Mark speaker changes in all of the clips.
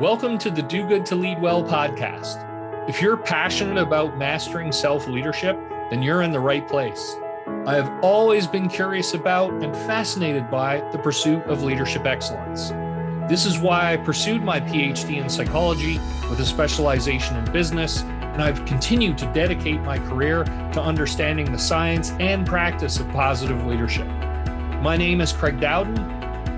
Speaker 1: Welcome to the Do Good to Lead Well podcast. If you're passionate about mastering self leadership, then you're in the right place. I have always been curious about and fascinated by the pursuit of leadership excellence. This is why I pursued my PhD in psychology with a specialization in business, and I've continued to dedicate my career to understanding the science and practice of positive leadership. My name is Craig Dowden,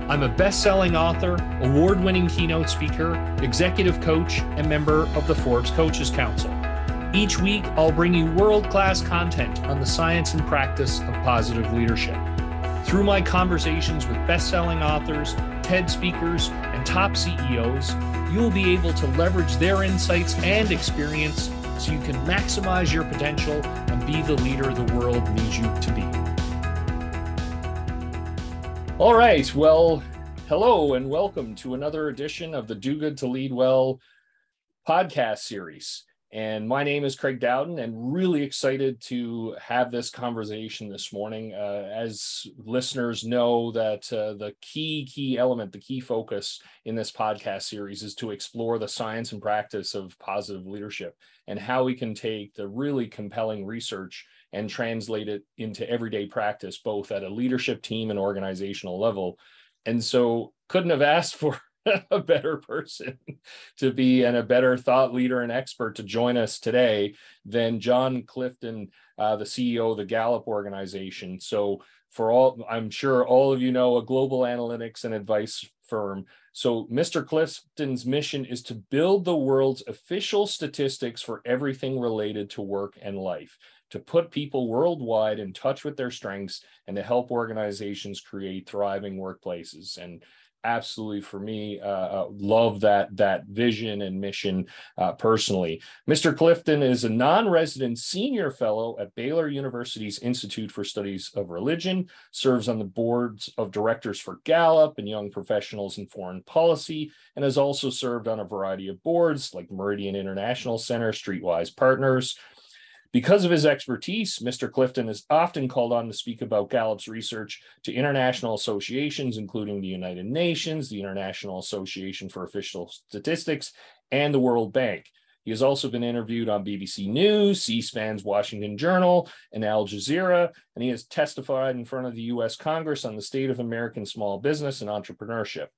Speaker 1: I'm a best selling author, award winning keynote speaker, executive coach, and member of the Forbes Coaches Council. Each week, I'll bring you world class content on the science and practice of positive leadership. Through my conversations with best selling authors, TED speakers, and top CEOs, you'll be able to leverage their insights and experience so you can maximize your potential and be the leader the world needs you to be. All right. Well, hello and welcome to another edition of the Do Good to Lead Well podcast series. And my name is Craig Dowden, and really excited to have this conversation this morning. Uh, as listeners know, that uh, the key key element, the key focus in this podcast series is to explore the science and practice of positive leadership and how we can take the really compelling research and translate it into everyday practice, both at a leadership team and organizational level. And so couldn't have asked for a better person to be and a better thought leader and expert to join us today than Jon Clifton, uh, the CEO of the Gallup organization. So for all, I'm sure all of you know a global analytics and advice firm. So Mr. Clifton's mission is to build the world's official statistics for everything related to work and life to put people worldwide in touch with their strengths and to help organizations create thriving workplaces. And absolutely for me uh, uh, love that that vision and mission uh, personally. Mr clifton is a non-resident senior fellow at baylor university's institute for studies of religion serves on the boards of directors for gallup and young professionals in foreign policy and has also served on a variety of boards like meridian international center streetwise partners because of his expertise, Mr. Clifton is often called on to speak about Gallup's research to international associations, including the United Nations, the International Association for Official Statistics, and the World Bank. He has also been interviewed on BBC News, C SPAN's Washington Journal, and Al Jazeera, and he has testified in front of the US Congress on the state of American small business and entrepreneurship.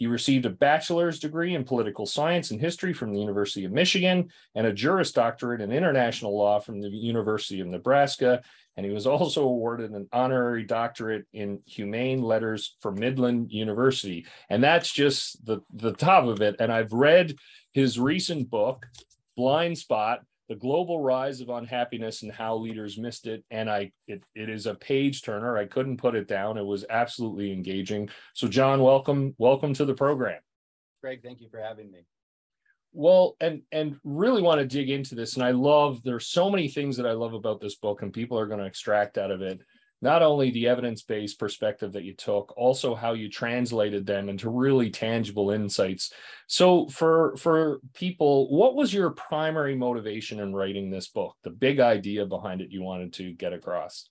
Speaker 1: He received a bachelor's degree in political science and history from the University of Michigan and a Juris Doctorate in international law from the University of Nebraska. And he was also awarded an honorary doctorate in humane letters from Midland University. And that's just the, the top of it. And I've read his recent book, Blind Spot the global rise of unhappiness and how leaders missed it. And i it, it is a page turner. I couldn't put it down. It was absolutely engaging. So jon welcome welcome to the program.
Speaker 2: Craig thank you for having me.
Speaker 1: Well and and really want to dig into this. And i love there's so many things that i love about this book and people are going to extract out of it not only the evidence-based perspective that you took also how you translated them into really tangible insights. So for for people what was your primary motivation in writing this book? The big idea behind it you wanted to get across?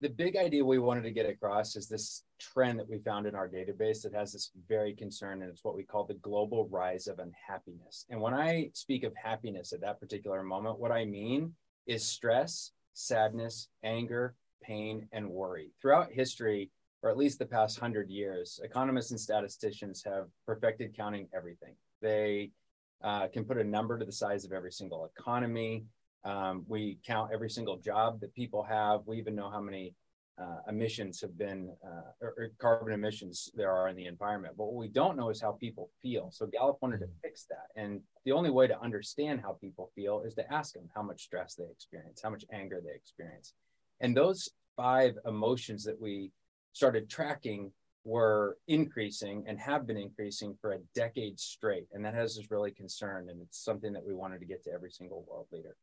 Speaker 2: The big idea we wanted to get across is this trend that we found in our database that has this very concern and it's what we call the global rise of unhappiness. And when i speak of happiness at that particular moment what i mean is stress sadness, anger, pain, and worry. Throughout history, or at least the past hundred years, economists and statisticians have perfected counting everything. They uh, can put a number to the size of every single economy. Um, we count every single job that people have. We even know how many uh, emissions have been, uh, or, or, carbon emissions there are in the environment. But what we don't know is how people feel. So Gallup wanted to mm-hmm. fix that. And the only way to understand how people feel is to ask them how much stress they experience, how much anger they experience. And those five emotions that we started tracking were increasing and have been increasing for a decade straight. And that has us really concerned. And it's something that we wanted to get to every single world leader.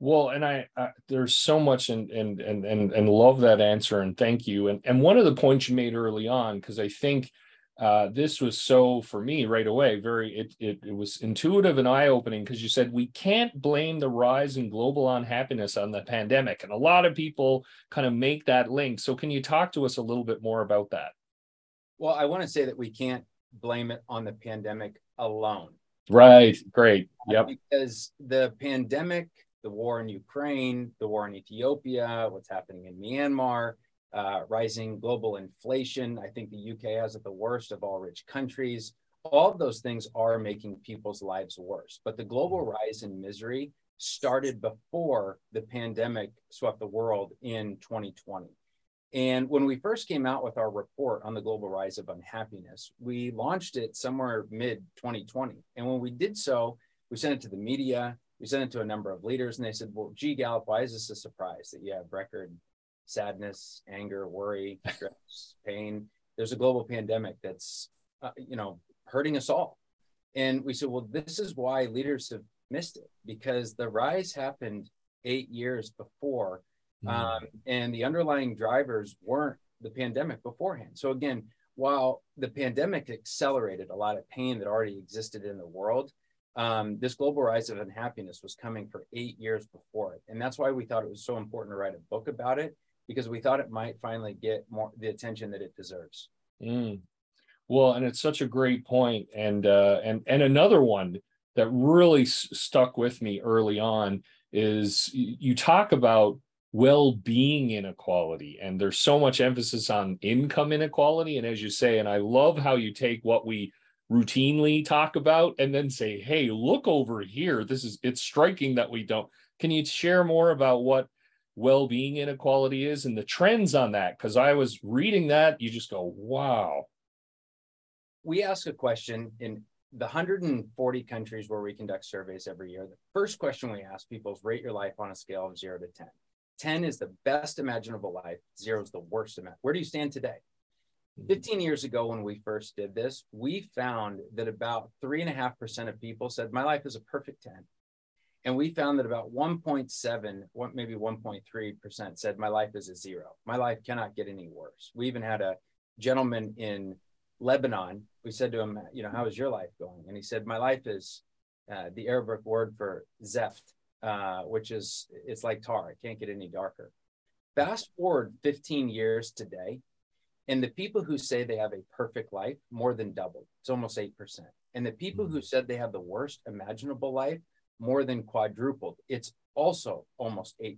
Speaker 1: Well, and I, uh, there's so much and and and and and love that answer and thank you. And and one of the points you made early on because I think uh, this was so for me right away very it it, it was intuitive and eye opening because you said we can't blame the rise in global unhappiness on the pandemic, and a lot of people kind of make that link. So can you talk to us a little bit more about that?
Speaker 2: Well, I want to say that we can't blame it on the pandemic alone.
Speaker 1: Right. Great. Yep.
Speaker 2: Because the pandemic, the war in Ukraine, the war in Ethiopia, what's happening in Myanmar, uh, rising global inflation. I think the UK has it the worst of all rich countries. All of those things are making people's lives worse. But the global rise in misery started before the pandemic swept the world in 2020. And when we first came out with our report on the global rise of unhappiness, we launched it somewhere mid 2020. And when we did so, we sent it to the media, we sent it to a number of leaders, and they said, Well, gee, Gallup, why is this a surprise that you have record sadness, anger, worry, stress, pain? There's a global pandemic that's, uh, you know, hurting us all. And we said, Well, this is why leaders have missed it because the rise happened eight years before Mm-hmm. Um, and the underlying drivers weren't the pandemic beforehand. So again, while the pandemic accelerated a lot of pain that already existed in the world, um, this global rise of unhappiness was coming for eight years before it. And that's why we thought it was so important to write a book about it, because we thought it might finally get more the attention that it deserves.
Speaker 1: Mm. Well, and it's such a great point. And uh, and and another one that really s- stuck with me early on is you talk about well-being inequality and there's so much emphasis on income inequality and as you say and i love how you take what we routinely talk about and then say hey look over here. This is it's striking that we don't. Can you share more about what well-being inequality is and the trends on that? Because i was reading that you just go wow.
Speaker 2: We ask a question in the 140 countries where we conduct surveys every year. The first question we ask people is rate your life on a scale of 0 to 10 10 is the best imaginable life, zero is the worst amount. Where do you stand today? Mm-hmm. 15 years ago, when we first did this, we found that about 3.5% of people said, My life is a perfect 10. And we found that about 1.7, what maybe 1.3% said, My life is a zero. My life cannot get any worse. We even had a gentleman in Lebanon. We said to him, You know, how is your life going? And he said, My life is uh, the Arabic word for zeft, uh, which is it's like tar. It can't get any darker. Fast forward 15 years today, and the people who say they have a perfect life more than doubled. It's almost 8%. And the people who said they have the worst imaginable life more than quadrupled. It's also almost 8%.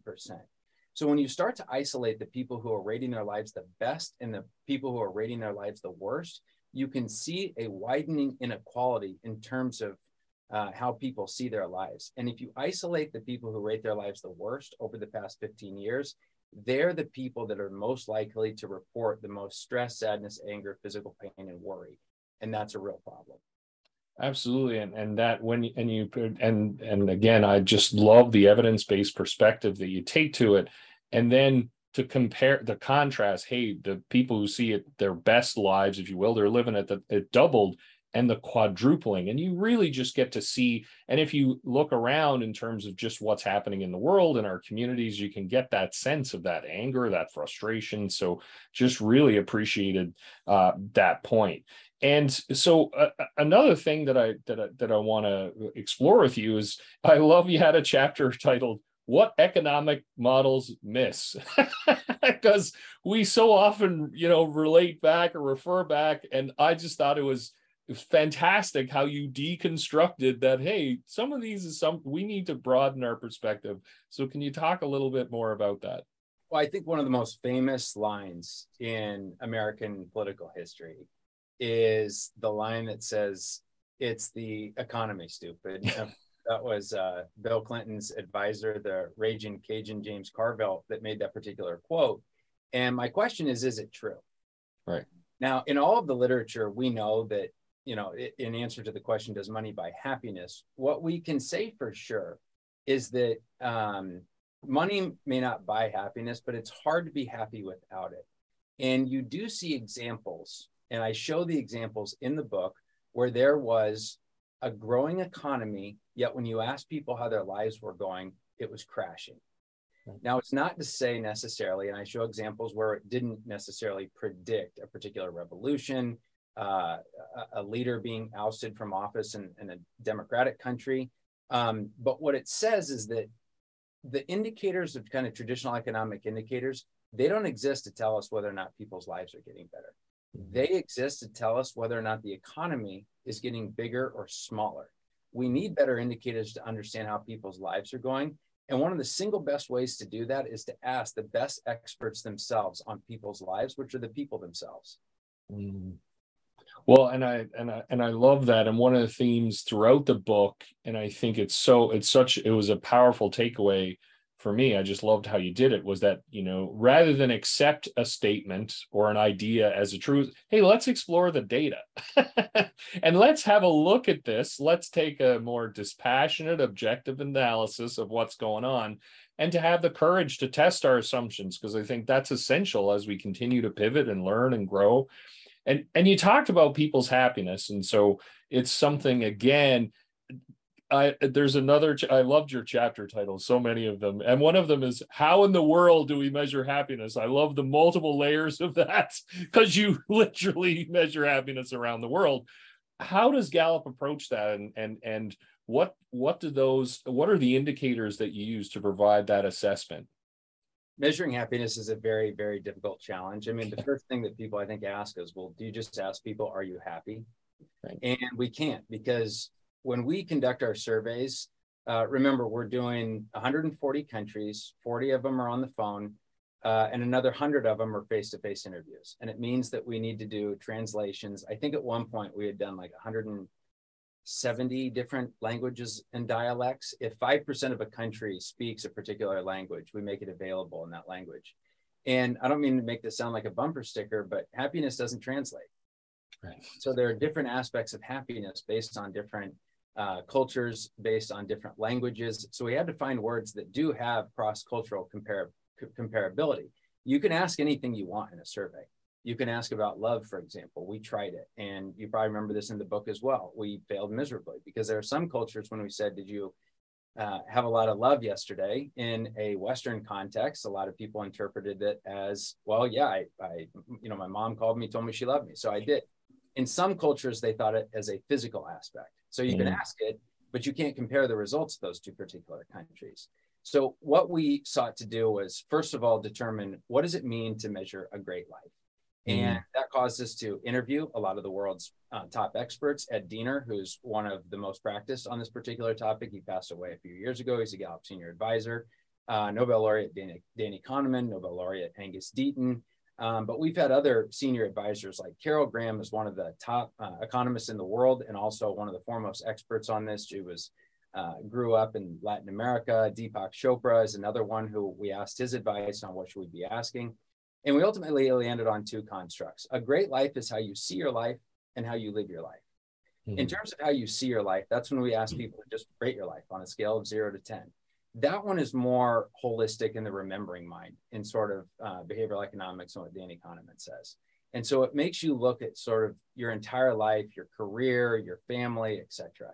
Speaker 2: So when you start to isolate the people who are rating their lives the best and the people who are rating their lives the worst, you can see a widening inequality in terms of uh, how people see their lives. And if you isolate the people who rate their lives the worst over the past 15 years, they're the people that are most likely to report the most stress, sadness, anger, physical pain, and worry. And that's a real problem.
Speaker 1: Absolutely. And, and that when and you and and again, I just love the evidence-based perspective that you take to it. And then to compare the contrast, hey, the people who see it their best lives, if you will, they're living at the it doubled and the quadrupling. And you really just get to see. And if you look around in terms of just what's happening in the world and our communities, you can get that sense of that anger, that frustration. So just really appreciated uh, that point. And so uh, uh another thing that I that I, that I want to explore with you is I love you had a chapter titled what economic models miss because we so often you know relate back or refer back and i just thought it was fantastic how you deconstructed that hey some of these is some we need to broaden our perspective. So can you talk a little bit more about that?
Speaker 2: Well i think one of the most famous lines in american political history is the line that says it's the economy stupid. That was uh, bill clinton's advisor the raging cajun james carville that made that particular quote. And my question is is it true?
Speaker 1: Right.
Speaker 2: Now in all of the literature we know that you know, in answer to the question, does money buy happiness? What we can say for sure is that um, money may not buy happiness, but it's hard to be happy without it. And you do see examples, and I show the examples in the book where there was a growing economy, yet when you ask people how their lives were going, it was crashing. Now, it's not to say necessarily, and I show examples where it didn't necessarily predict a particular revolution, uh, a leader being ousted from office in, in a democratic country. Um, but what it says is that the indicators of kind of traditional economic indicators, they don't exist to tell us whether or not people's lives are getting better. They exist to tell us whether or not the economy is getting bigger or smaller. We need better indicators to understand how people's lives are going. And one of the single best ways to do that is to ask the best experts themselves on people's lives, which are the people themselves.
Speaker 1: Mm. Well, and I and I and I love that. And one of the themes throughout the book, and I think it's so it's such it was a powerful takeaway for me. I just loved how you did it. Was that you know rather than accept a statement or an idea as a truth, hey, let's explore the data and let's have a look at this. Let's take a more dispassionate, objective analysis of what's going on, and to have the courage to test our assumptions because I think that's essential as we continue to pivot and learn and grow and and you talked about people's happiness. And so it's something again I, there's another i loved your chapter titles so many of them. And one of them is how in the world do we measure happiness? I love the multiple layers of that because you literally measure happiness around the world. How does gallup approach that? And and and what what do those what are the indicators that you use to provide that assessment
Speaker 2: measuring happiness is a very very difficult challenge. I mean the first thing that people i think ask is well do you just ask people are you happy? Right. and we can't because when we conduct our surveys uh, remember we're doing 140 countries 40 of them are on the phone uh, and another 100 of them are face-to-face interviews. And it means that we need to do translations. I think at one point we had done like 100 and 70 different languages and dialects. If 5% of a country speaks a particular language, we make it available in that language. And I don't mean to make this sound like a bumper sticker, but happiness doesn't translate. Right. So there are different aspects of happiness based on different uh, cultures, based on different languages. So we had to find words that do have cross cultural compar- comparability. You can ask anything you want in a survey you can ask about love, for example. We tried it, and you probably remember this in the book as well. We failed miserably because there are some cultures when we said, Did you uh, have a lot of love yesterday in a Western context? A lot of people interpreted it as, Well, yeah, I, I you know, my mom called me, told me she loved me. So I did. In some cultures, they thought it as a physical aspect. So you mm. can ask it, but you can't compare the results of those two particular countries. So what we sought to do was, first of all, determine what does it mean to measure a great life? And that caused us to interview a lot of the world's uh, top experts. Ed Diener, who's one of the most practiced on this particular topic, he passed away a few years ago. He's a Gallup senior advisor. Uh, Nobel laureate Danny, Danny Kahneman, Nobel laureate Angus Deaton. Um, but we've had other senior advisors like Carol Graham is one of the top uh, economists in the world and also one of the foremost experts on this. She was uh, grew up in Latin America. Deepak Chopra is another one who we asked his advice on what should we be asking. And we ultimately landed on two constructs. A great life is how you see your life and how you live your life. Mm-hmm. In terms of how you see your life, that's when we ask people to just rate your life on a scale of zero to 10. That one is more holistic in the remembering mind in sort of uh, behavioral economics and what Danny Kahneman says. And so it makes you look at sort of your entire life, your career, your family, etc.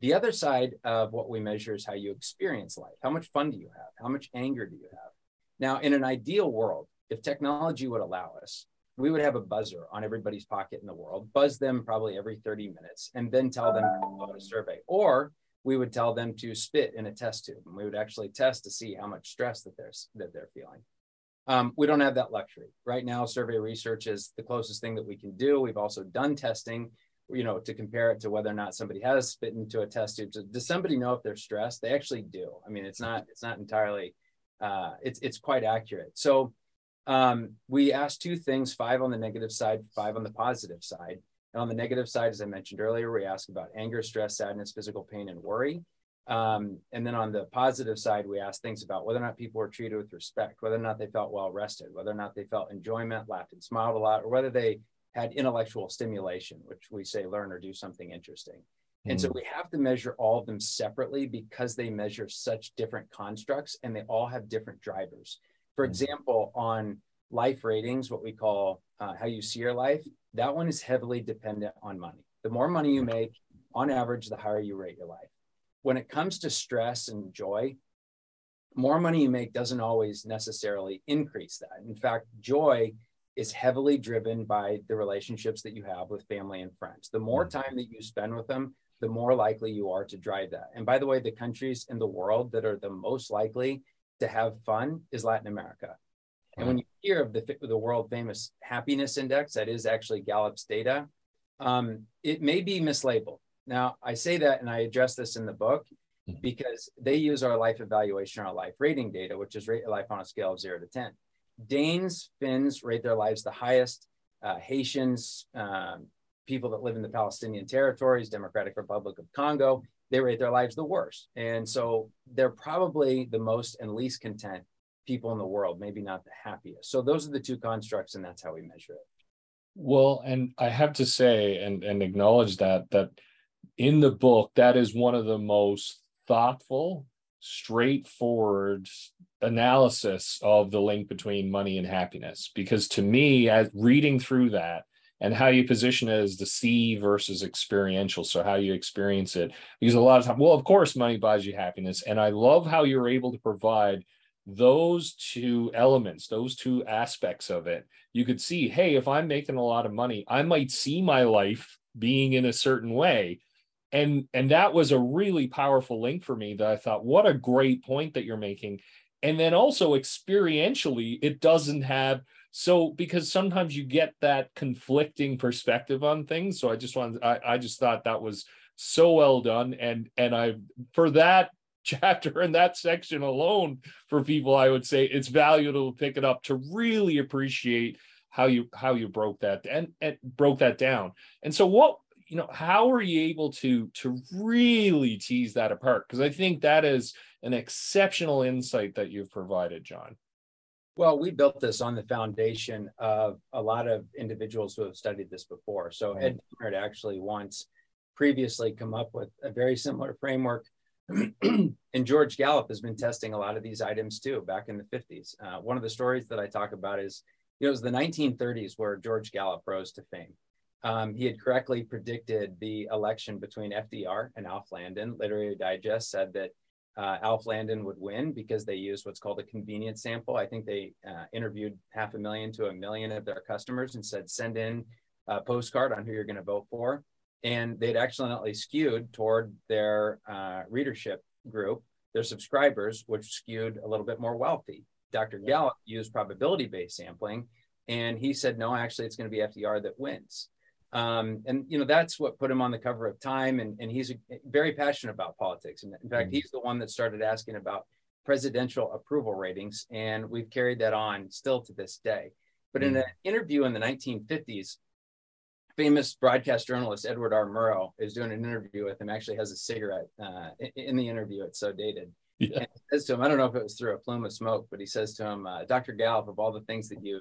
Speaker 2: The other side of what we measure is how you experience life. How much fun do you have? How much anger do you have? Now, in an ideal world, if technology would allow us, we would have a buzzer on everybody's pocket in the world, buzz them probably every 30 minutes, and then tell them to go a survey. Or we would tell them to spit in a test tube, and we would actually test to see how much stress that they're that they're feeling. Um, we don't have that luxury right now. Survey research is the closest thing that we can do. We've also done testing, you know, to compare it to whether or not somebody has spit into a test tube. So does somebody know if they're stressed? They actually do. I mean, it's not it's not entirely uh, it's it's quite accurate. So um, we asked two things five on the negative side, five on the positive side. And on the negative side, as I mentioned earlier, we asked about anger, stress, sadness, physical pain, and worry. Um, and then on the positive side, we asked things about whether or not people were treated with respect, whether or not they felt well rested, whether or not they felt enjoyment, laughed and smiled a lot, or whether they had intellectual stimulation, which we say learn or do something interesting. And so we have to measure all of them separately because they measure such different constructs and they all have different drivers. For mm-hmm. example, on life ratings, what we call uh, how you see your life, that one is heavily dependent on money. The more money you make, on average, the higher you rate your life. When it comes to stress and joy, more money you make doesn't always necessarily increase that. In fact, joy is heavily driven by the relationships that you have with family and friends. The more mm-hmm. time that you spend with them, the more likely you are to drive that. And by the way, the countries in the world that are the most likely to have fun is Latin America. And when you hear of the, the world famous happiness index, that is actually Gallup's data, um, it may be mislabeled. Now, I say that and I address this in the book mm-hmm. because they use our life evaluation, our life rating data, which is rate life on a scale of zero to 10. Danes, Finns rate their lives the highest. Uh, Haitians, um, people that live in the Palestinian territories, Democratic Republic of Congo, they rate their lives the worst. And so they're probably the most and least content people in the world, maybe not the happiest. So those are the two constructs, and that's how we measure it.
Speaker 1: Well, and I have to say and, and acknowledge that that in the book, that is one of the most thoughtful, straightforward analysis of the link between money and happiness. Because to me, as reading through that, and how you position it as the see versus experiential. So how you experience it. Because a lot of time, well, of course, money buys you happiness. And I love how you're able to provide those two elements, those two aspects of it. You could see, hey, if I'm making a lot of money, I might see my life being in a certain way. And and that was a really powerful link for me that I thought, what a great point that you're making. And then also experientially, it doesn't have so because sometimes you get that conflicting perspective on things. So i just wanted I, I just thought that was so well done. And and i for that chapter and that section alone for people i would say it's valuable to pick it up to really appreciate how you how you broke that and, and broke that down. And so what you know how are you able to to really tease that apart? Because i think that is an exceptional insight that you've provided jon
Speaker 2: well, we built this on the foundation of a lot of individuals who have studied this before. So Ed had actually once previously come up with a very similar framework. and George Gallup has been testing a lot of these items too back in the 50s. Uh, one of the stories that I talk about is you know, it was the 1930s where George Gallup rose to fame. Um, he had correctly predicted the election between FDR and Alf Landon. Literary Digest said that uh, Alf Landon would win because they used what's called a convenience sample. I think they uh, interviewed half a million to a million of their customers and said, send in a postcard on who you're going to vote for. And they'd accidentally skewed toward their uh, readership group, their subscribers, which skewed a little bit more wealthy. Dr. Gallup used probability based sampling, and he said, no, actually, it's going to be FDR that wins. Um, and you know that's what put him on the cover of Time, and, and he's very passionate about politics. And in fact, mm-hmm. he's the one that started asking about presidential approval ratings, and we've carried that on still to this day. But mm-hmm. in an interview in the 1950s, famous broadcast journalist Edward R. Murrow is doing an interview with him. Actually, has a cigarette uh, in the interview. It's so dated. Yeah. Says to him, I don't know if it was through a plume of smoke, but he says to him, uh, Dr. Gallup, of all the things that you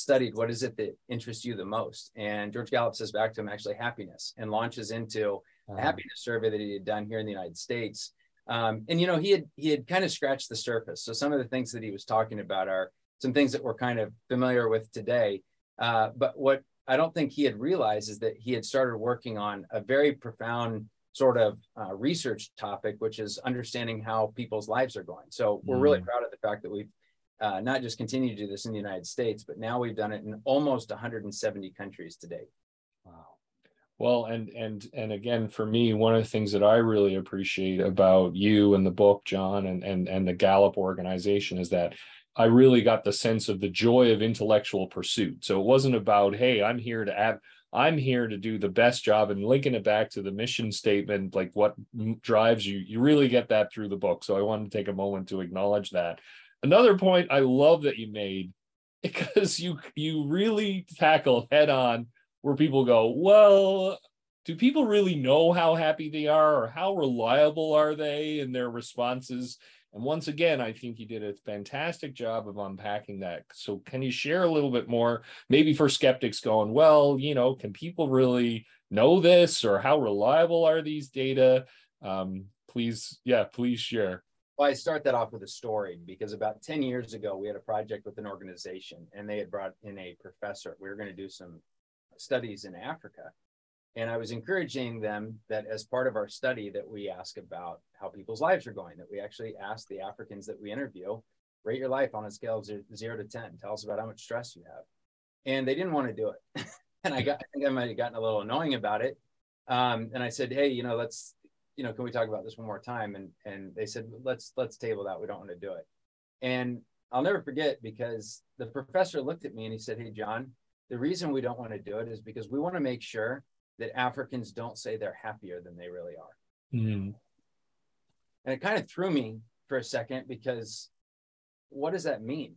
Speaker 2: studied what is it that interests you the most? And george gallup says back to him actually happiness and launches into uh-huh. a happiness survey that he had done here in the united states. Um, and you know he had he had kind of scratched the surface. So some of the things that he was talking about are some things that we're kind of familiar with today. Uh, but what i don't think he had realized is that he had started working on a very profound sort of uh, research topic which is understanding how people's lives are going. So we're really mm. proud of the fact that we've uh, not just continue to do this in the United States, but now we've done it in almost 170 countries today.
Speaker 1: Wow. Well, and and and again, for me, one of the things that I really appreciate about you and the book, Jon, and and and the Gallup organization is that I really got the sense of the joy of intellectual pursuit. So it wasn't about, hey, I'm here to add. I'm here to do the best job and linking it back to the mission statement, like what drives you. You really get that through the book. So I wanted to take a moment to acknowledge that. Another point I love that you made because you you really tackle head on where people go, well, do people really know how happy they are or how reliable are they in their responses? And once again, I think you did a fantastic job of unpacking that. So, can you share a little bit more, maybe for skeptics going, well, you know, can people really know this or how reliable are these data? Um, please, yeah, please share.
Speaker 2: Well, I start that off with a story because about 10 years ago, we had a project with an organization and they had brought in a professor. We were going to do some studies in Africa. And I was encouraging them that as part of our study that we ask about how people's lives are going, that we actually ask the Africans that we interview, rate your life on a scale of zero to 10. Tell us about how much stress you have. And they didn't want to do it. and I got, I think I might have gotten a little annoying about it. Um, and I said, hey, you know, let's you know, can we talk about this one more time? And and they said, let's let's table that. We don't want to do it. And I'll never forget because the professor looked at me and he said, Hey, Jon, the reason we don't want to do it is because we want to make sure that Africans don't say they're happier than they really are. Mm. And it kind of threw me for a second because what does that mean?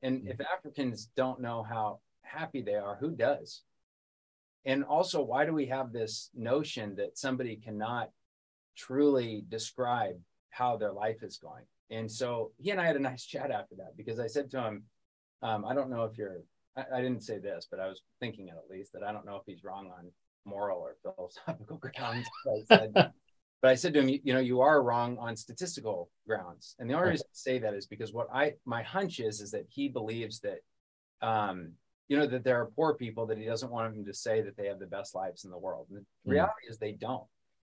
Speaker 2: And if Africans don't know how happy they are, who does? And also, why do we have this notion that somebody cannot truly describe how their life is going? And so he and I had a nice chat after that because I said to him, um, I don't know if you're, I, I, didn't say this, but I was thinking it at least that I don't know if he's wrong on moral or philosophical grounds. But I said, but I said to him, you, you, know, you are wrong on statistical grounds. And the only reason I say that is because what I, my hunch is, is that he believes that, um, you know, that there are poor people that he doesn't want them to say that they have the best lives in the world. And the mm. reality is they don't.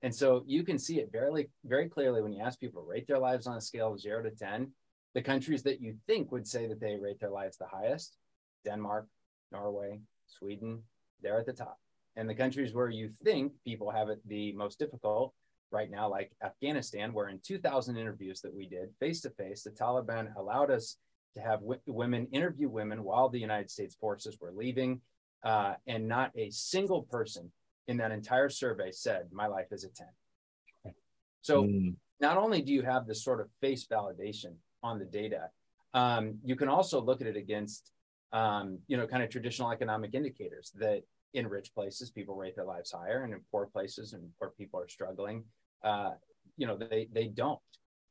Speaker 2: And so you can see it very, very clearly when you ask people to rate their lives on a scale of zero to 10, the countries that you think would say that they rate their lives the highest, Denmark, Norway, Sweden, they're at the top. And the countries where you think people have it the most difficult right now, like Afghanistan, where in 2,000 interviews that we did face to face, the Taliban allowed us to have w- women interview women while the United States forces were leaving. Uh, and not a single person in that entire survey said, My life is a 10. So mm. not only do you have this sort of face validation on the data, um, you can also look at it against, um, you know, kind of traditional economic indicators that in rich places, people rate their lives higher, and in poor places and where people are struggling, uh, you know, they, they don't.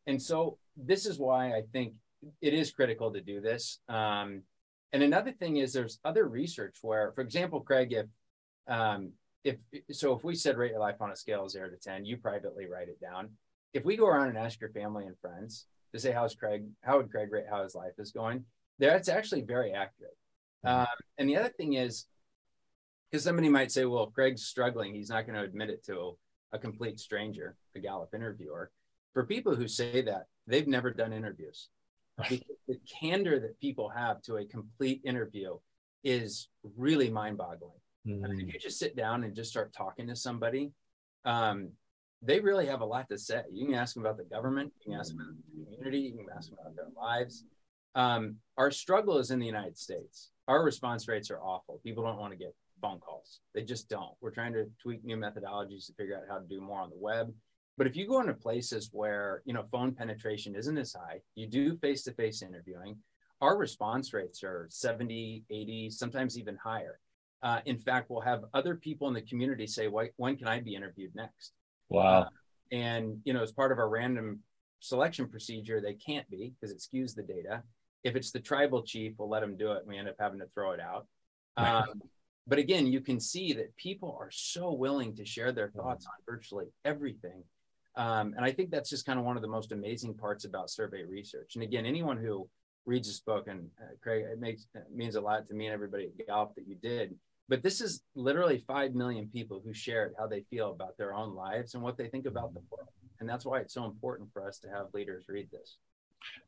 Speaker 2: And so this is why I think it is critical to do this. Um, and another thing is there's other research where, for example, Craig, if um, if so if we said rate your life on a scale of zero to 10, you privately write it down. If we go around and ask your family and friends to say, how's Craig, how would Craig rate how his life is going? That's actually very accurate. Mm-hmm. Um, and the other thing is, because somebody might say, well, Craig's struggling, he's not going to admit it to a complete stranger, a Gallup interviewer. For people who say that, they've never done interviews. the candor that people have to a complete interview is really mind boggling. Mm. If you just sit down and just start talking to somebody, um, they really have a lot to say. You can ask them about the government, you can ask them about the community, you can ask them about their lives. Um, our struggle is in the United States. Our response rates are awful. People don't want to get phone calls. They just don't. We're trying to tweak new methodologies to figure out how to do more on the web. But if you go into places where you know phone penetration isn't as high, you do face-to-face interviewing. Our response rates are 70, 80, sometimes even higher uh, in fact, we'll have other people in the community say, when can I be interviewed next?
Speaker 1: Wow. Uh,
Speaker 2: and, you know, as part of our random selection procedure, they can't be because it skews the data. If it's the tribal chief, we'll let them do it. We end up having to throw it out. Um, but again, you can see that people are so willing to share their thoughts on virtually everything. Um, and I think that's just kind of one of the most amazing parts about survey research. And again, anyone who reads this book, and uh, Craig, it makes it means a lot to me and everybody at Gallup that you did. But this is literally 5 million people who shared how they feel about their own lives and what they think about the world. And that's why it's so important for us to have leaders read this.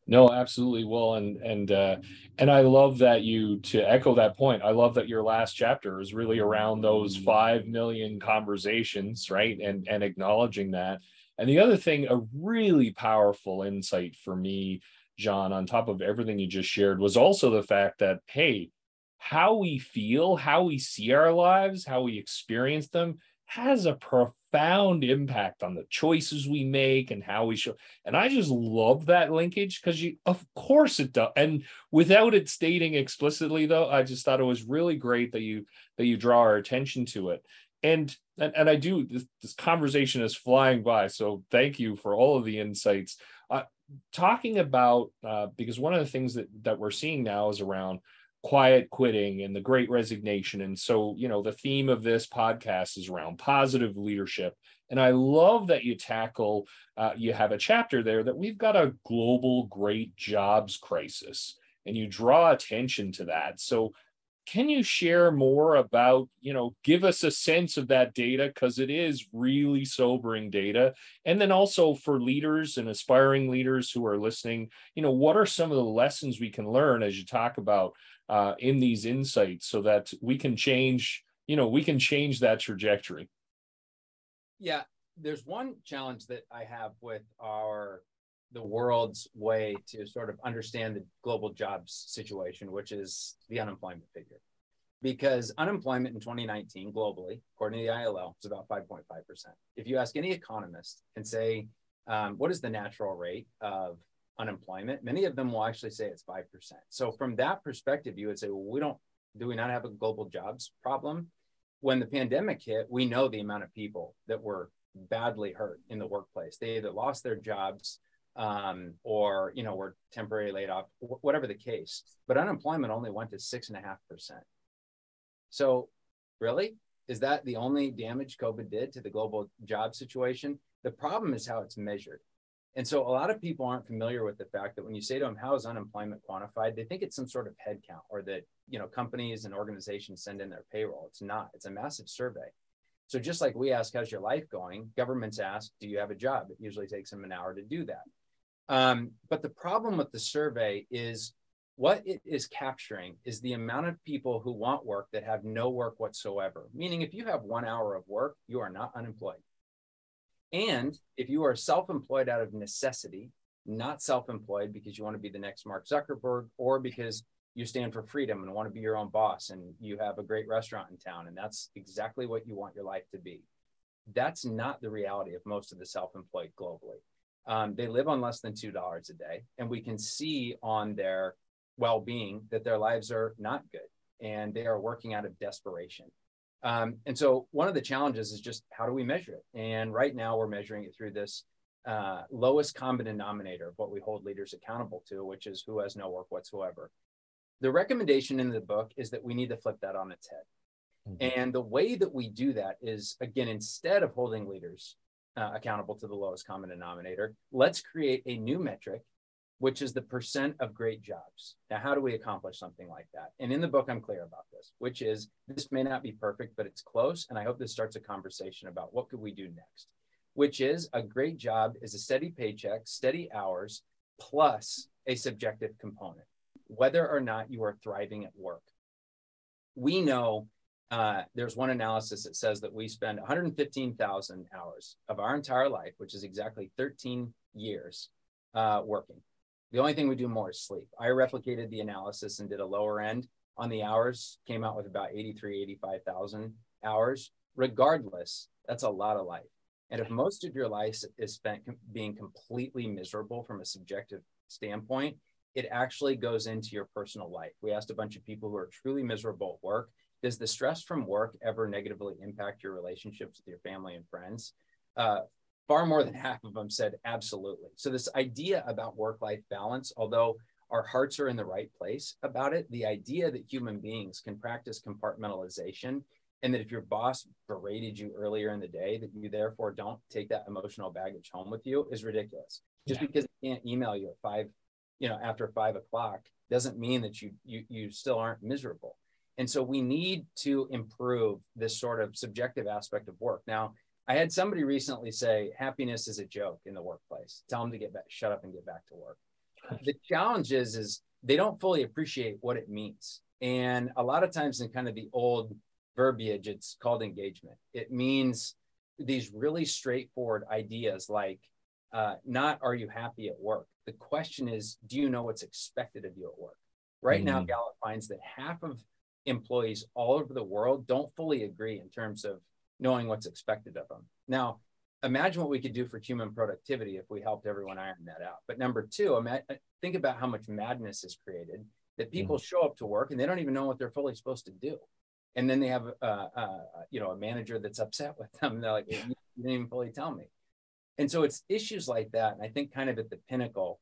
Speaker 1: No, absolutely. Well, and and uh, and I love that you to echo that point. I love that your last chapter is really around those five million conversations, right? And and acknowledging that. And the other thing, a really powerful insight for me, Jon, on top of everything you just shared, was also the fact that hey, how we feel, how we see our lives, how we experience them has a profound impact on the choices we make and how we show. And I just love that linkage because you, of course, it does. And without it stating explicitly, though, I just thought it was really great that you that you draw our attention to it. And and, and I do this, this conversation is flying by. So thank you for all of the insights. Uh, talking about uh, because one of the things that that we're seeing now is around quiet quitting and the great resignation. And so, you know, the theme of this podcast is around positive leadership. And I love that you tackle, uh, you have a chapter there that we've got a global great jobs crisis and you draw attention to that. So, can you share more about, you know, give us a sense of that data because it is really sobering data. And then also for leaders and aspiring leaders who are listening, you know, what are some of the lessons we can learn as you talk about uh, in these insights so that we can change you know we can change that trajectory
Speaker 2: yeah there's one challenge that i have with our the world's way to sort of understand the global jobs situation, which is the unemployment figure. Because unemployment in 2019 globally, according to the ILO, is about 5.5%. If you ask any economist and say, um, what is the natural rate of unemployment? Many of them will actually say it's 5%. So, from that perspective, you would say, well, we don't, do we not have a global jobs problem? When the pandemic hit, we know the amount of people that were badly hurt in the workplace. They either lost their jobs um, or you know were temporarily laid off, whatever the case. But unemployment only went to six and a half percent. So, really, is that the only damage COVID did to the global job situation? The problem is how it's measured. And so a lot of people aren't familiar with the fact that when you say to them, how is unemployment quantified? They think it's some sort of head count or that, you know, companies and organizations send in their payroll. It's not, it's a massive survey. So just like we ask, how's your life going? Governments ask, do you have a job? It usually takes them an hour to do that. Um, but the problem with the survey is what it is capturing is the amount of people who want work that have no work whatsoever. Meaning, if you have one hour of work, you are not unemployed. And if you are self employed out of necessity, not self employed because you want to be the next Mark Zuckerberg or because you stand for freedom and want to be your own boss and you have a great restaurant in town and that's exactly what you want your life to be. That's not the reality of most of the self employed globally. Um, they live on less than $2 a day, and we can see on their well being that their lives are not good and they are working out of desperation. Um, and so, one of the challenges is just how do we measure it? And right now, we're measuring it through this uh, lowest common denominator of what we hold leaders accountable to, which is who has no work whatsoever. The recommendation in the book is that we need to flip that on its head. Mm-hmm. And the way that we do that is, again, instead of holding leaders uh, accountable to the lowest common denominator, let's create a new metric, which is the percent of great jobs. Now, how do we accomplish something like that? And in the book, I'm clear about this, which is this may not be perfect, but it's close. And I hope this starts a conversation about what could we do next, which is a great job is a steady paycheck, steady hours, plus a subjective component whether or not you are thriving at work. We know uh, there's one analysis that says that we spend 115,000 hours of our entire life, which is exactly 13 years, uh, working. The only thing we do more is sleep. I replicated the analysis and did a lower end on the hours, came out with about 83, 85,000 hours. Regardless, that's a lot of life. And if most of your life is spent being completely miserable from a subjective standpoint, it actually goes into your personal life. We asked a bunch of people who are truly miserable at work. Does the stress from work ever negatively impact your relationships with your family and friends? Uh, far more than half of them said absolutely. So, this idea about work life balance, although our hearts are in the right place about it, the idea that human beings can practice compartmentalization and that if your boss berated you earlier in the day, that you therefore don't take that emotional baggage home with you is ridiculous. Just yeah. because they can't email you at 5 you know after five o'clock doesn't mean that you you you still aren't miserable and so we need to improve this sort of subjective aspect of work now i had somebody recently say happiness is a joke in the workplace. Tell them to get back shut up and get back to work. The challenge is is they don't fully appreciate what it means. And a lot of times in kind of the old verbiage it's called engagement. It means these really straightforward ideas like uh, not are you happy at work? The question is, do you know what's expected of you at work? Right mm-hmm. now, Gallup finds that half of employees all over the world don't fully agree in terms of knowing what's expected of them. Now, imagine what we could do for human productivity if we helped everyone iron that out. But number two, think about how much madness is created that people mm-hmm. show up to work and they don't even know what they're fully supposed to do. And then they have, uh, uh, you know, a manager that's upset with them. They're like, you didn't even fully tell me. And so it's issues like that. And I think kind of at the pinnacle,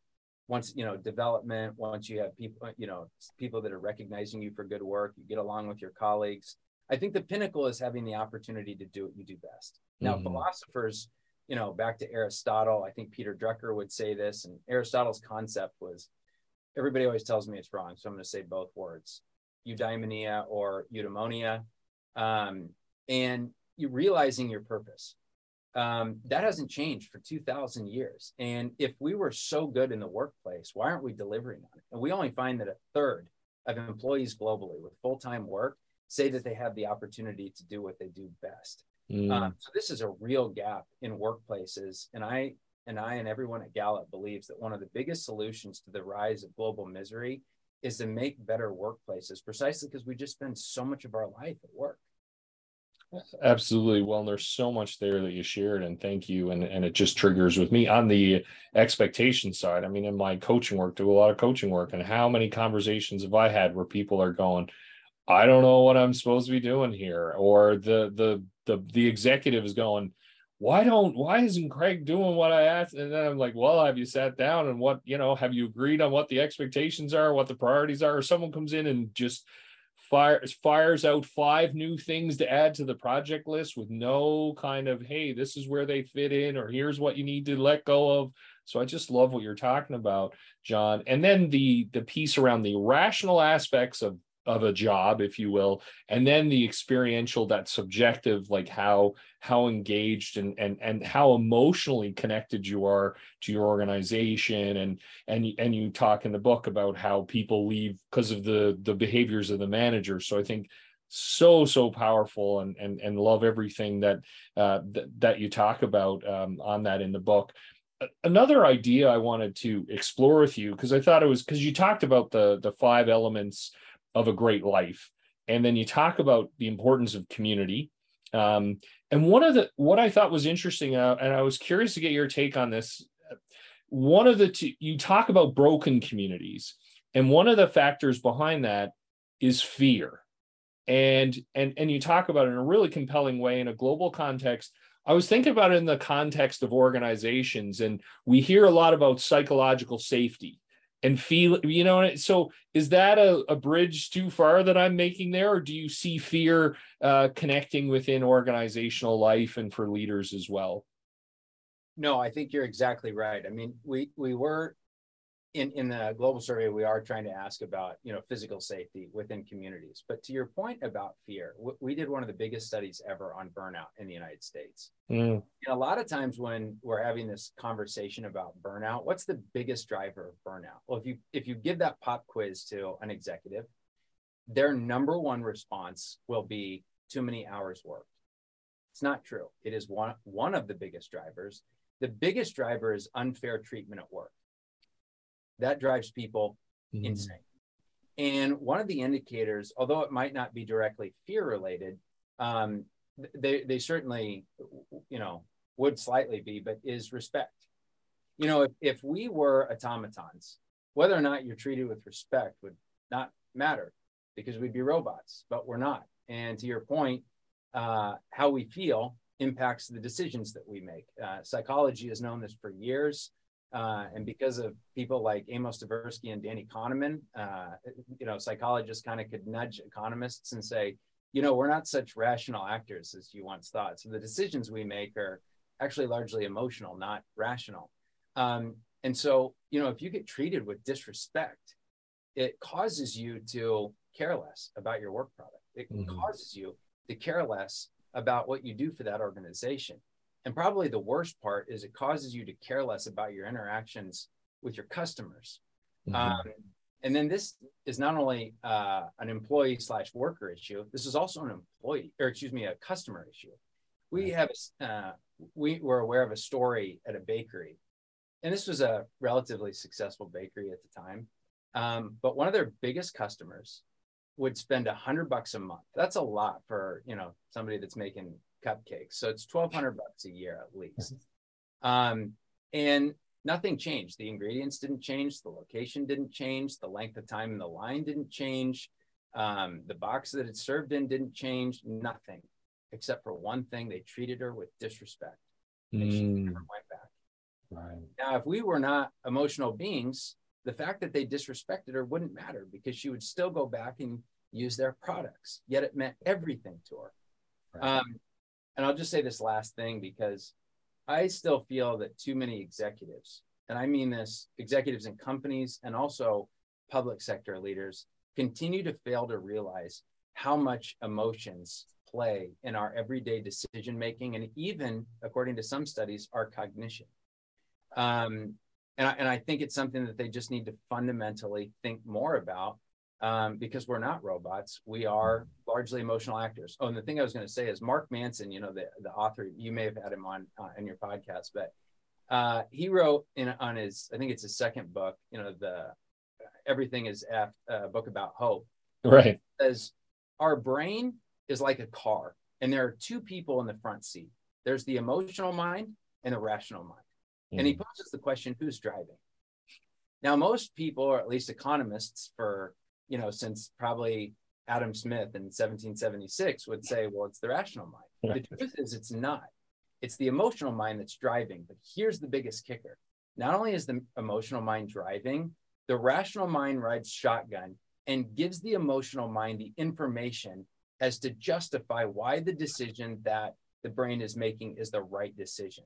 Speaker 2: once, you know, development, once you have people, you know, people that are recognizing you for good work, you get along with your colleagues. I think the pinnacle is having the opportunity to do what you do best. Now, mm-hmm. philosophers, you know, back to Aristotle, I think Peter Drucker would say this, and Aristotle's concept was everybody always tells me it's wrong. So I'm going to say both words eudaimonia or eudaimonia. Um, and you realizing your purpose um, that hasn't changed for 2000 years and if we were so good in the workplace why aren't we delivering on it and we only find that a third of employees globally with full-time work say that they have the opportunity to do what they do best mm. um, so this is a real gap in workplaces and i and I and everyone at Gallup believes that one of the biggest solutions to the rise of global misery is to make better workplaces, precisely because we just spend so much of our life at work.
Speaker 1: Absolutely. Well, there's so much there that you shared, and thank you. And and it just triggers with me on the expectation side. I mean, in my coaching work, do a lot of coaching work, and how many conversations have I had where people are going, I don't know what I'm supposed to be doing here, or the the the the executive is going, why don't why isn't Craig doing what I asked? And then I'm like, well, have you sat down and what you know? Have you agreed on what the expectations are, what the priorities are? Or someone comes in and just fires fires out five new things to add to the project list with no kind of hey this is where they fit in or here's what you need to let go of so i just love what you're talking about jon and then the the piece around the rational aspects of of a job if you will and then the experiential that subjective like how how engaged and and and how emotionally connected you are to your organization. And and and you talk in the book about how people leave because of the the behaviors of the manager. So i think so so powerful and and and love everything that uh th- that you talk about um, on that in the book. Another idea i wanted to explore with you because i thought it was because you talked about the the five elements of a great life. And then you talk about the importance of community. Um, and one of the what I thought was interesting, uh, and I was curious to get your take on this. One of the two, you talk about broken communities, and one of the factors behind that is fear. And and and you talk about it in a really compelling way in a global context. I was thinking about it in the context of organizations, and we hear a lot about psychological safety and feel you know so is that a, a bridge too far that i'm making there? Or do you see fear uh, connecting within organizational life and for leaders as well?
Speaker 2: No i think you're exactly right. I mean we we were in in the global survey we are trying to ask about you know physical safety within communities. But to your point about fear we did one of the biggest studies ever on burnout in the united states. Mm. and a lot of times when we're having this conversation about burnout what's the biggest driver of burnout? Well if you if you give that pop quiz to an executive their number one response will be too many hours worked. It's not true. It is one one of the biggest drivers. The biggest driver is unfair treatment at work that drives people mm-hmm. insane. And one of the indicators, although it might not be directly fear related, um, they they certainly, you know, would slightly be, but is respect. You know, if, if we were automatons, whether or not you're treated with respect would not matter because we'd be robots, but we're not. And to your point, uh, how we feel impacts the decisions that we make. Uh, psychology has known this for years. Uh, and because of people like Amos Tversky and Danny Kahneman, uh, you know, psychologists kind of could nudge economists and say, you know, we're not such rational actors as you once thought. So the decisions we make are actually largely emotional, not rational. Um, and so, you know, if you get treated with disrespect, it causes you to care less about your work product. It mm-hmm. causes you to care less about what you do for that organization. And probably the worst part is it causes you to care less about your interactions with your customers. Mm-hmm. Um, and then this is not only uh, an employee slash worker issue. This is also an employee, or excuse me, a customer issue. We have uh, we were aware of a story at a bakery, and this was a relatively successful bakery at the time. Um, but one of their biggest customers would spend a hundred bucks a month. That's a lot for you know somebody that's making cupcakes. So it's 1200 bucks a year at least. Um, and nothing changed. The ingredients didn't change. The location didn't change. The length of time in the line didn't change. Um, the box that it served in didn't change. Nothing except for one thing. They treated her with disrespect. And mm. she never went back. Right. Now, if we were not emotional beings, the fact that they disrespected her wouldn't matter because she would still go back and use their products. Yet it meant everything to her. Right. Um, and I'll just say this last thing because I still feel that too many executives, and I mean this executives in companies and also public sector leaders, continue to fail to realize how much emotions play in our everyday decision making and even, according to some studies, our cognition. Um, and, I, and I think it's something that they just need to fundamentally think more about um, because we're not robots. We are largely emotional actors. Oh, and the thing I was going to say is Mark Manson, you know, the, the author, you may have had him on uh, in your podcast, but Uh, he wrote in on his, I think it's his second book, you know, the Everything is F, uh, book about hope.
Speaker 1: Right.
Speaker 2: Says our brain is like a car, and there are two people in the front seat. There's the emotional mind and the rational mind. Mm. And he mm. poses the question, who's driving? Now, most people, or at least economists, for you know, since probably Adam Smith in 1776 would say, well, it's the rational mind. The truth is, it's not. It's the emotional mind that's driving. But here's the biggest kicker not only is the emotional mind driving, the rational mind rides shotgun and gives the emotional mind the information as to justify why the decision that the brain is making is the right decision.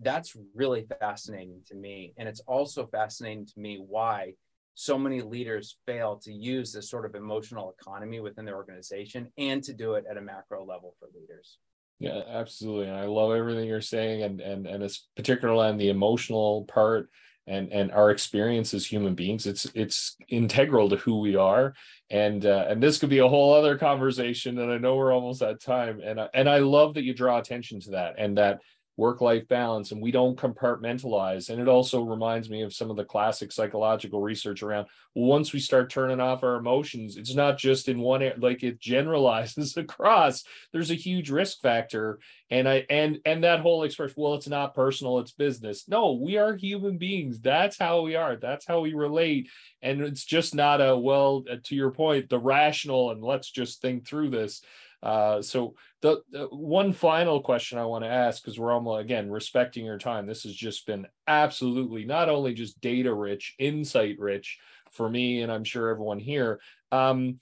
Speaker 2: That's really fascinating to me. And it's also fascinating to me why so many leaders fail to use this sort of emotional economy within their organization and to do it at a macro level for leaders.
Speaker 1: Yeah, absolutely. And I love everything you're saying and and and it's particularly on the emotional part and and our experience as human beings it's it's integral to who we are and uh, and this could be a whole other conversation and i know we're almost at time and I, and i love that you draw attention to that and that work life balance and we don't compartmentalize. And it also reminds me of some of the classic psychological research around once we start turning off our emotions it's not just in one area, like it generalizes across. There's a huge risk factor. And i and and that whole expression well it's not personal it's business. No we are human beings. That's how we are. That's how we relate. And it's just not a well uh, to your point the rational and let's just think through this uh, so the, the, one final question I want to ask, because we're almost again respecting your time. This has just been absolutely not only just data rich, insight rich for me, and I'm sure everyone here. Um,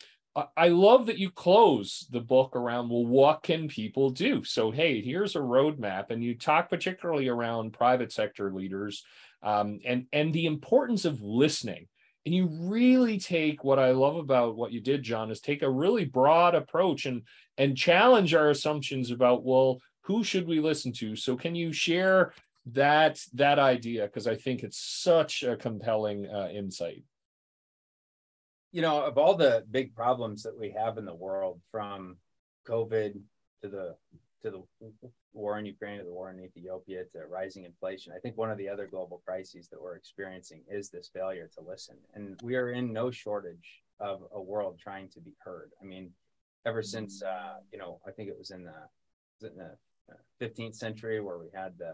Speaker 1: I love that you close the book around, well, what can people do? So, hey, here's a roadmap, and you talk particularly around private sector leaders um, and and the importance of listening and you really take what i love about what you did jon is take a really broad approach and and challenge our assumptions about well who should we listen to so can you share that that idea because i think it's such a compelling uh, insight
Speaker 2: you know of all the big problems that we have in the world from covid to the to the war in Ukraine to the war in Ethiopia to rising inflation, I think one of the other global crises that we're experiencing is this failure to listen. And we are in no shortage of a world trying to be heard. I mean, ever since uh, you know, I think it was in the in the 15th century where we had the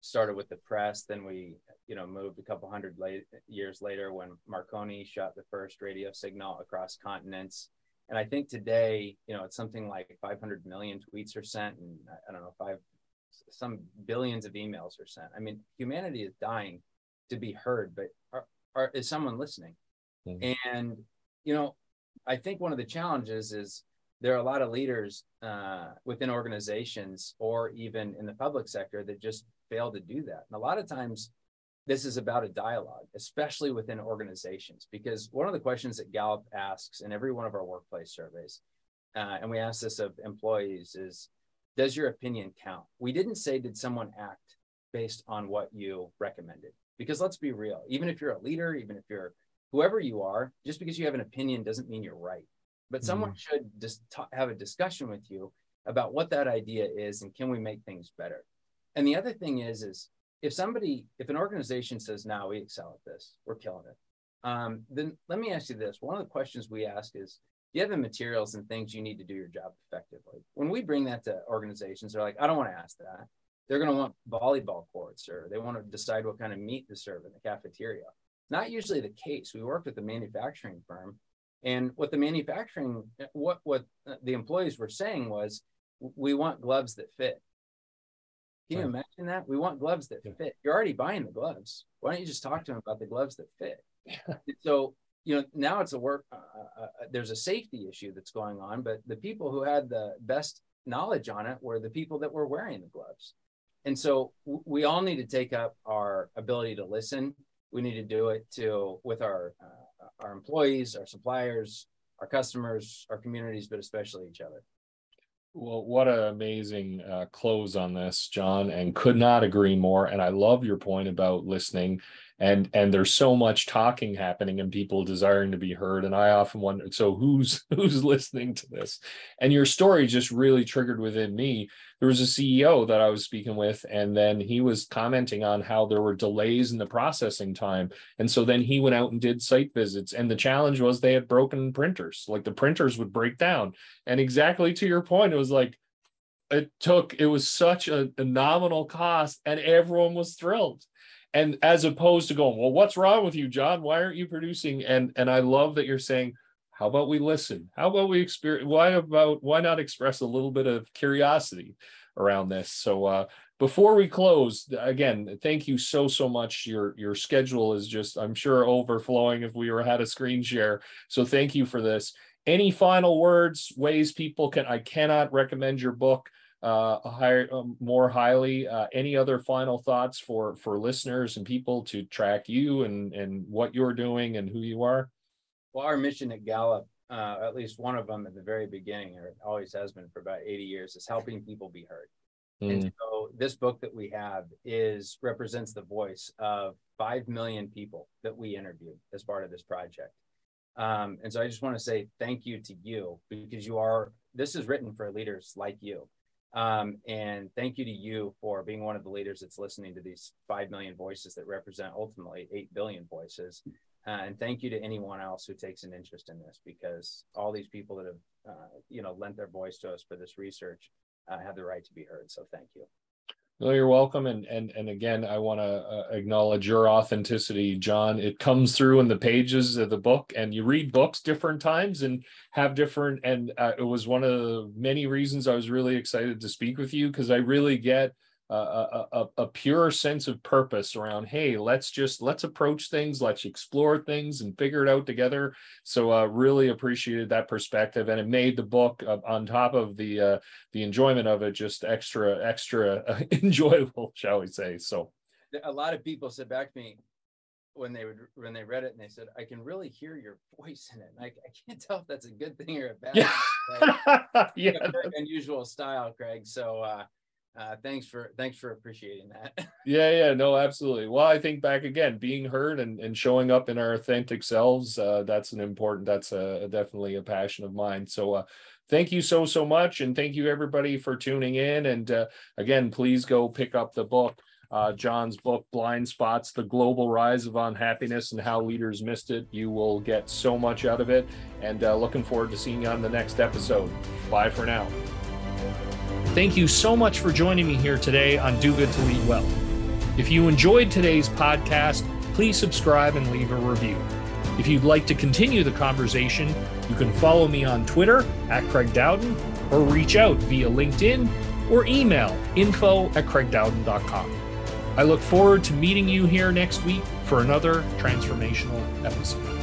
Speaker 2: started with the press, then we you know moved a couple hundred late, years later when Marconi shot the first radio signal across continents and I think today, you know, it's something like 500 million tweets are sent, and I don't know, five, some billions of emails are sent. I mean, humanity is dying to be heard, but are, are, is someone listening? Mm-hmm. And you know, I think one of the challenges is there are a lot of leaders uh, within organizations or even in the public sector that just fail to do that. And a lot of times, this is about a dialogue, especially within organizations, because one of the questions that Gallup asks in every one of our workplace surveys, uh, and we ask this of employees, is Does your opinion count? We didn't say, Did someone act based on what you recommended? Because let's be real, even if you're a leader, even if you're whoever you are, just because you have an opinion doesn't mean you're right. But mm-hmm. someone should just ta- have a discussion with you about what that idea is and can we make things better. And the other thing is, is if somebody, if an organization says, now we excel at this, we're killing it, um, then let me ask you this. One of the questions we ask is, do you have the materials and things you need to do your job effectively? When we bring that to organizations, they're like, I don't want to ask that. They're going to want volleyball courts or they want to decide what kind of meat to serve in the cafeteria. Not usually the case. We worked with a manufacturing firm and what the manufacturing, what, what the employees were saying was, we want gloves that fit. Can you imagine that? We want gloves that fit. You're already buying the gloves. Why don't you just talk to them about the gloves that fit? so, you know, now it's a work, uh, uh, uh, there's a safety issue that's going on, but the people who had the best knowledge on it were the people that were wearing the gloves. And so we all need to take up our ability to listen. We need to do it to with our uh, our employees, our suppliers, our customers, our communities, but especially each other.
Speaker 1: Well, what an amazing uh, close on this, Jon, and could not agree more. And I love your point about listening and and there's so much talking happening and people desiring to be heard and i often wonder so who's who's listening to this? And your story just really triggered within me. There was a ceo that i was speaking with and then he was commenting on how there were delays in the processing time. And so then he went out and did site visits and the challenge was they had broken printers. Like the printers would break down. And exactly to your point it was like it took it was such a, a nominal cost and everyone was thrilled and as opposed to going well what's wrong with you john? Why aren't you producing? And and i love that you're saying how about we listen? How about we experience why about why not express a little bit of curiosity around this? So uh before we close again thank you so so much. Your your schedule is just i'm sure overflowing if we were had a screen share. So thank you for this. Any final words ways people can i cannot recommend your book uh, higher, um, more highly. Uh, any other final thoughts for for listeners and people to track you and and what you're doing and who you are?
Speaker 2: Well, our mission at Gallup, uh, at least one of them at the very beginning, or always has been for about 80 years, is helping people be heard. Mm. And so this book that we have is represents the voice of five million people that we interviewed as part of this project. Um, and so I just want to say thank you to you because you are this is written for leaders like you um, and thank you to you for being one of the leaders that's listening to these 5 million voices that represent ultimately 8 billion voices. Uh, and thank you to anyone else who takes an interest in this because all these people that have, uh, you know, lent their voice to us for this research uh, have the right to be heard. So thank you.
Speaker 1: No, you're welcome. And and and again, I want to uh, acknowledge your authenticity, Jon. It comes through in the pages of the book, and you read books different times and have different. And uh, it was one of the many reasons I was really excited to speak with you because I really get a, a, a, pure sense of purpose around hey let's just let's approach things let's explore things and figure it out together so uh, really appreciated that perspective and it made the book uh, on top of the uh, the enjoyment of it just extra extra uh, enjoyable shall we say so
Speaker 2: a lot of people said back to me when they would when they read it and they said i can really hear your voice in it and I, I can't tell if that's a good thing or a bad yeah, thing. yeah. unusual style craig so uh uh, thanks for thanks for appreciating that.
Speaker 1: yeah, yeah, no, absolutely. Well, I think back again, being heard and, and showing up in our authentic selves, uh, that's an important, that's a, a, definitely a passion of mine. So, uh, thank you so so much, and thank you everybody for tuning in. And uh, again, please go pick up the book. Uh, Jon's book, Blind Spots The Global Rise of Unhappiness and How Leaders Missed It. You will get so much out of it. And uh, looking forward to seeing you on the next episode. Bye for now. Thank you so much for joining me here today on Do Good to Lead Well. If you enjoyed today's podcast, please subscribe and leave a review. If you'd like to continue the conversation, you can follow me on Twitter at Craig Dowden or reach out via LinkedIn or email info at craigdowden.com. I look forward to meeting you here next week for another transformational episode.